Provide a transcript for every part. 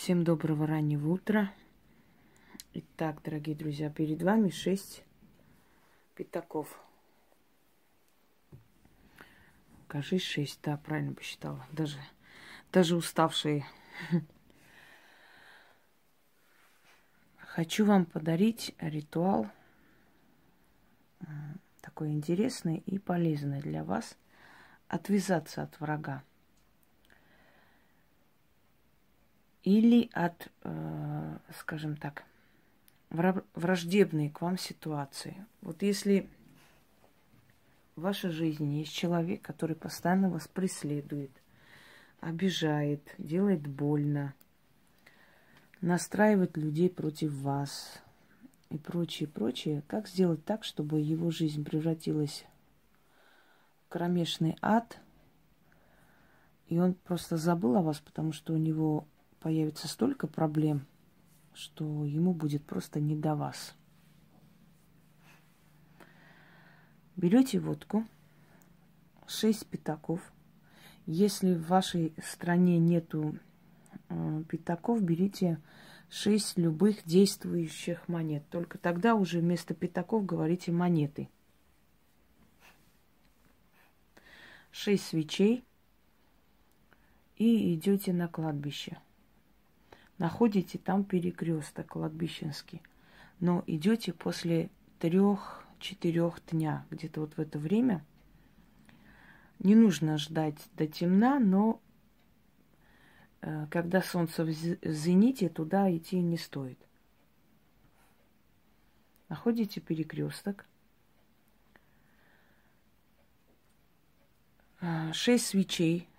Всем доброго раннего утра. Итак, дорогие друзья, перед вами шесть пятаков. Кажись, шесть, да, правильно посчитала. Даже, даже уставшие. Хочу вам подарить ритуал такой интересный и полезный для вас. Отвязаться от врага. Или от, э, скажем так, враждебной к вам ситуации. Вот если в вашей жизни есть человек, который постоянно вас преследует, обижает, делает больно, настраивает людей против вас и прочее, прочее, как сделать так, чтобы его жизнь превратилась в кромешный ад, и он просто забыл о вас, потому что у него появится столько проблем, что ему будет просто не до вас. Берете водку, 6 пятаков. Если в вашей стране нету э, пятаков, берите 6 любых действующих монет. Только тогда уже вместо пятаков говорите монеты. 6 свечей и идете на кладбище – находите там перекресток кладбищенский. Но идете после трех-четырех дня, где-то вот в это время. Не нужно ждать до темна, но э, когда солнце в зените, туда идти не стоит. Находите перекресток. Э, шесть свечей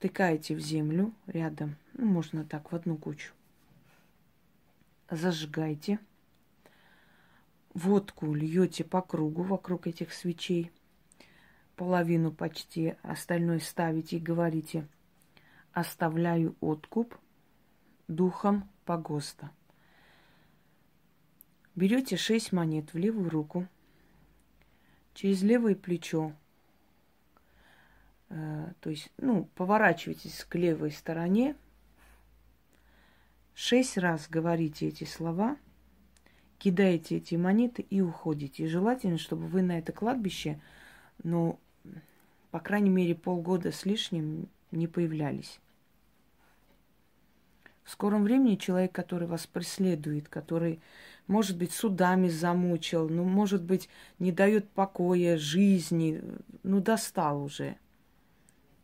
втыкаете в землю рядом, ну, можно так, в одну кучу. Зажигайте. Водку льете по кругу вокруг этих свечей. Половину почти, остальное ставите и говорите «Оставляю откуп духом погоста». Берете шесть монет в левую руку, через левое плечо то есть, ну, поворачивайтесь к левой стороне, шесть раз говорите эти слова, кидаете эти монеты и уходите. И желательно, чтобы вы на это кладбище, ну, по крайней мере, полгода с лишним не появлялись. В скором времени человек, который вас преследует, который, может быть, судами замучил, ну, может быть, не дает покоя жизни, ну, достал уже –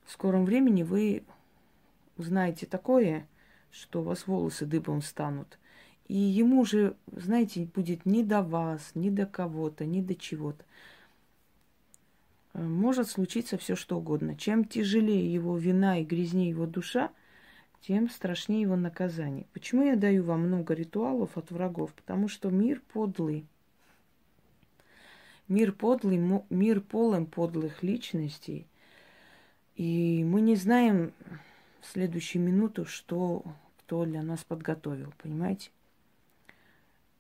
в скором времени вы узнаете такое, что у вас волосы дыбом станут. И ему уже, знаете, будет ни до вас, ни до кого-то, ни до чего-то. Э, может случиться все что угодно. Чем тяжелее его вина и грязнее его душа, тем страшнее его наказание. Почему я даю вам много ритуалов от врагов? Потому что мир подлый. Мир подлый, мир полон подлых личностей – и мы не знаем в следующую минуту, что кто для нас подготовил, понимаете?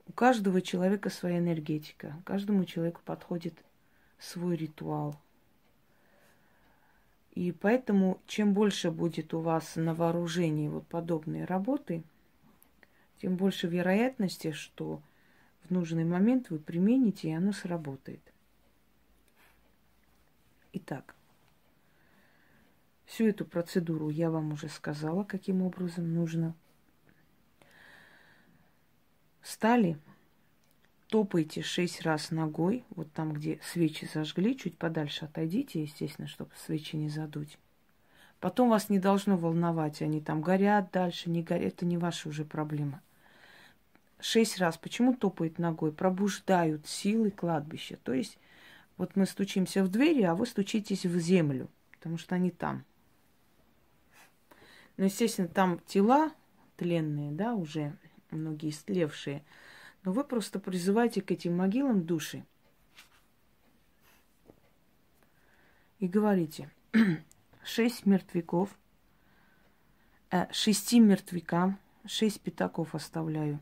У каждого человека своя энергетика, каждому человеку подходит свой ритуал. И поэтому, чем больше будет у вас на вооружении вот подобные работы, тем больше вероятности, что в нужный момент вы примените, и оно сработает. Итак, Всю эту процедуру я вам уже сказала, каким образом нужно. Стали, топайте шесть раз ногой, вот там, где свечи зажгли, чуть подальше отойдите, естественно, чтобы свечи не задуть. Потом вас не должно волновать, они там горят дальше, не горят, это не ваша уже проблема. Шесть раз. Почему топает ногой? Пробуждают силы кладбища. То есть вот мы стучимся в двери, а вы стучитесь в землю, потому что они там. Но, ну, естественно, там тела тленные, да, уже многие истлевшие. Но вы просто призываете к этим могилам души. И говорите, шесть мертвяков, э, шести мертвякам, шесть пятаков оставляю.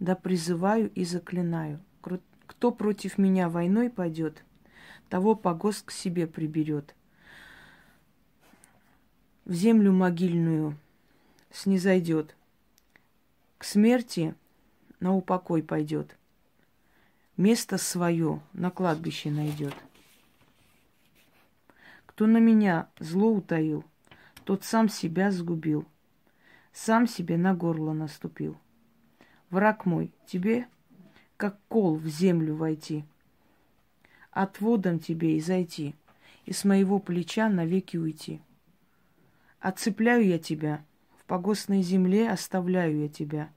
Да призываю и заклинаю. Кто против меня войной пойдет, того погост к себе приберет – в землю могильную снизойдет, к смерти на упокой пойдет, место свое на кладбище найдет. Кто на меня зло утаил, тот сам себя сгубил, сам себе на горло наступил. Враг мой, тебе, как кол в землю войти, отводом тебе и зайти, и с моего плеча навеки уйти. Отцепляю я тебя, в погостной земле оставляю я тебя,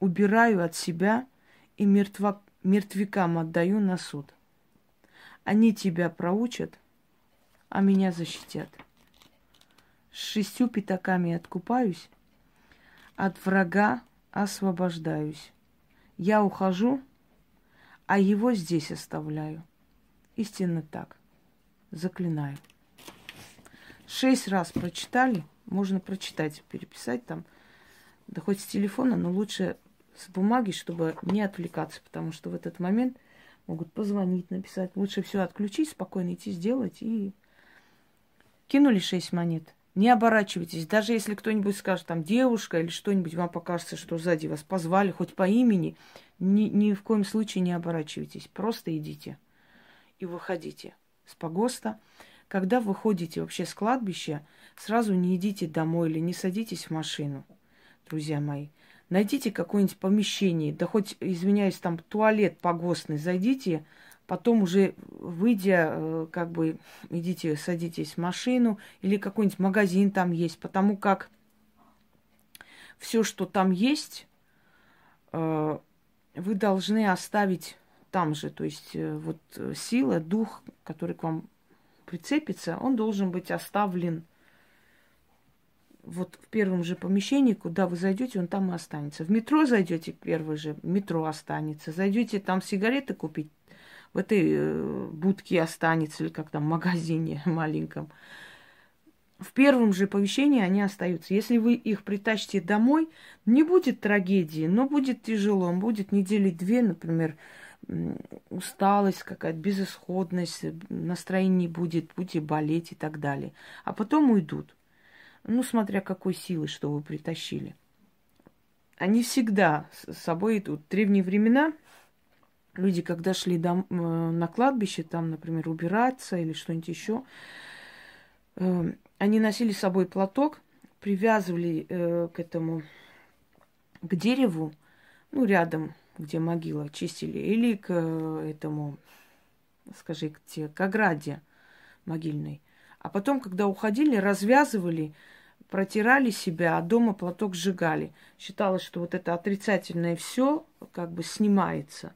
убираю от себя и мертва, мертвякам отдаю на суд. Они тебя проучат, а меня защитят. С шестью пятаками откупаюсь, от врага освобождаюсь. Я ухожу, а его здесь оставляю. Истинно так. Заклинаю. Шесть раз прочитали, можно прочитать, переписать там, да хоть с телефона, но лучше с бумаги, чтобы не отвлекаться, потому что в этот момент могут позвонить, написать. Лучше все отключить, спокойно идти сделать и кинули шесть монет. Не оборачивайтесь. Даже если кто-нибудь скажет, там, девушка или что-нибудь, вам покажется, что сзади вас позвали, хоть по имени, ни, ни в коем случае не оборачивайтесь. Просто идите и выходите с погоста. Когда выходите вообще с кладбища, сразу не идите домой или не садитесь в машину, друзья мои. Найдите какое-нибудь помещение, да хоть, извиняюсь, там туалет погостный, зайдите, потом уже выйдя, э, как бы идите, садитесь в машину или какой-нибудь магазин там есть, потому как все, что там есть, э, вы должны оставить там же. То есть э, вот сила, дух, который к вам прицепится, он должен быть оставлен вот в первом же помещении, куда вы зайдете, он там и останется. В метро зайдете, первый же, метро останется. Зайдете там сигареты купить, в этой э, будке останется, или как там, магазине маленьком. В первом же помещении они остаются. Если вы их притащите домой, не будет трагедии, но будет тяжело. Будет недели две, например, усталость какая-то, безысходность, настроение будет, будете болеть и так далее. А потом уйдут. Ну, смотря какой силы, что вы притащили. Они всегда с собой идут. В древние времена люди, когда шли дом, э, на кладбище, там, например, убираться или что-нибудь еще, э, они носили с собой платок, привязывали э, к этому, к дереву, ну, рядом, где могила чистили, или к этому, скажи, к, к ограде могильной. А потом, когда уходили, развязывали протирали себя, а дома платок сжигали. Считалось, что вот это отрицательное все как бы снимается.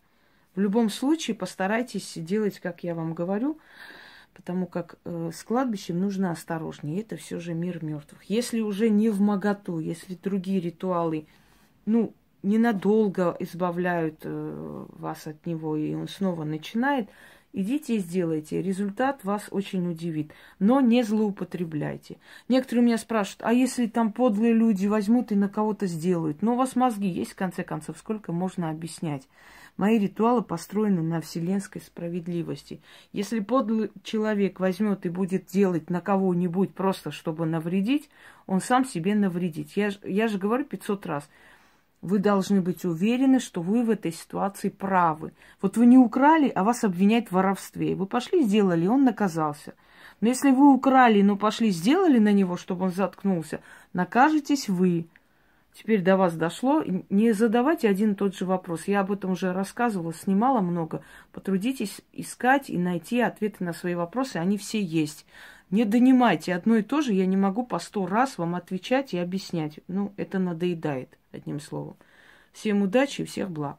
В любом случае постарайтесь делать, как я вам говорю, потому как э, с кладбищем нужно осторожнее. Это все же мир мертвых. Если уже не в моготу, если другие ритуалы, ну, ненадолго избавляют э, вас от него, и он снова начинает, Идите и сделайте. Результат вас очень удивит. Но не злоупотребляйте. Некоторые меня спрашивают, а если там подлые люди возьмут и на кого-то сделают? Но у вас мозги есть, в конце концов, сколько можно объяснять? Мои ритуалы построены на вселенской справедливости. Если подлый человек возьмет и будет делать на кого-нибудь просто, чтобы навредить, он сам себе навредит. Я, я же говорю 500 раз – вы должны быть уверены, что вы в этой ситуации правы. Вот вы не украли, а вас обвиняют в воровстве. Вы пошли, сделали, он наказался. Но если вы украли, но пошли, сделали на него, чтобы он заткнулся, накажетесь вы. Теперь до вас дошло. Не задавайте один и тот же вопрос. Я об этом уже рассказывала, снимала много. Потрудитесь искать и найти ответы на свои вопросы. Они все есть. Не донимайте одно и то же, я не могу по сто раз вам отвечать и объяснять. Ну, это надоедает, одним словом. Всем удачи и всех благ.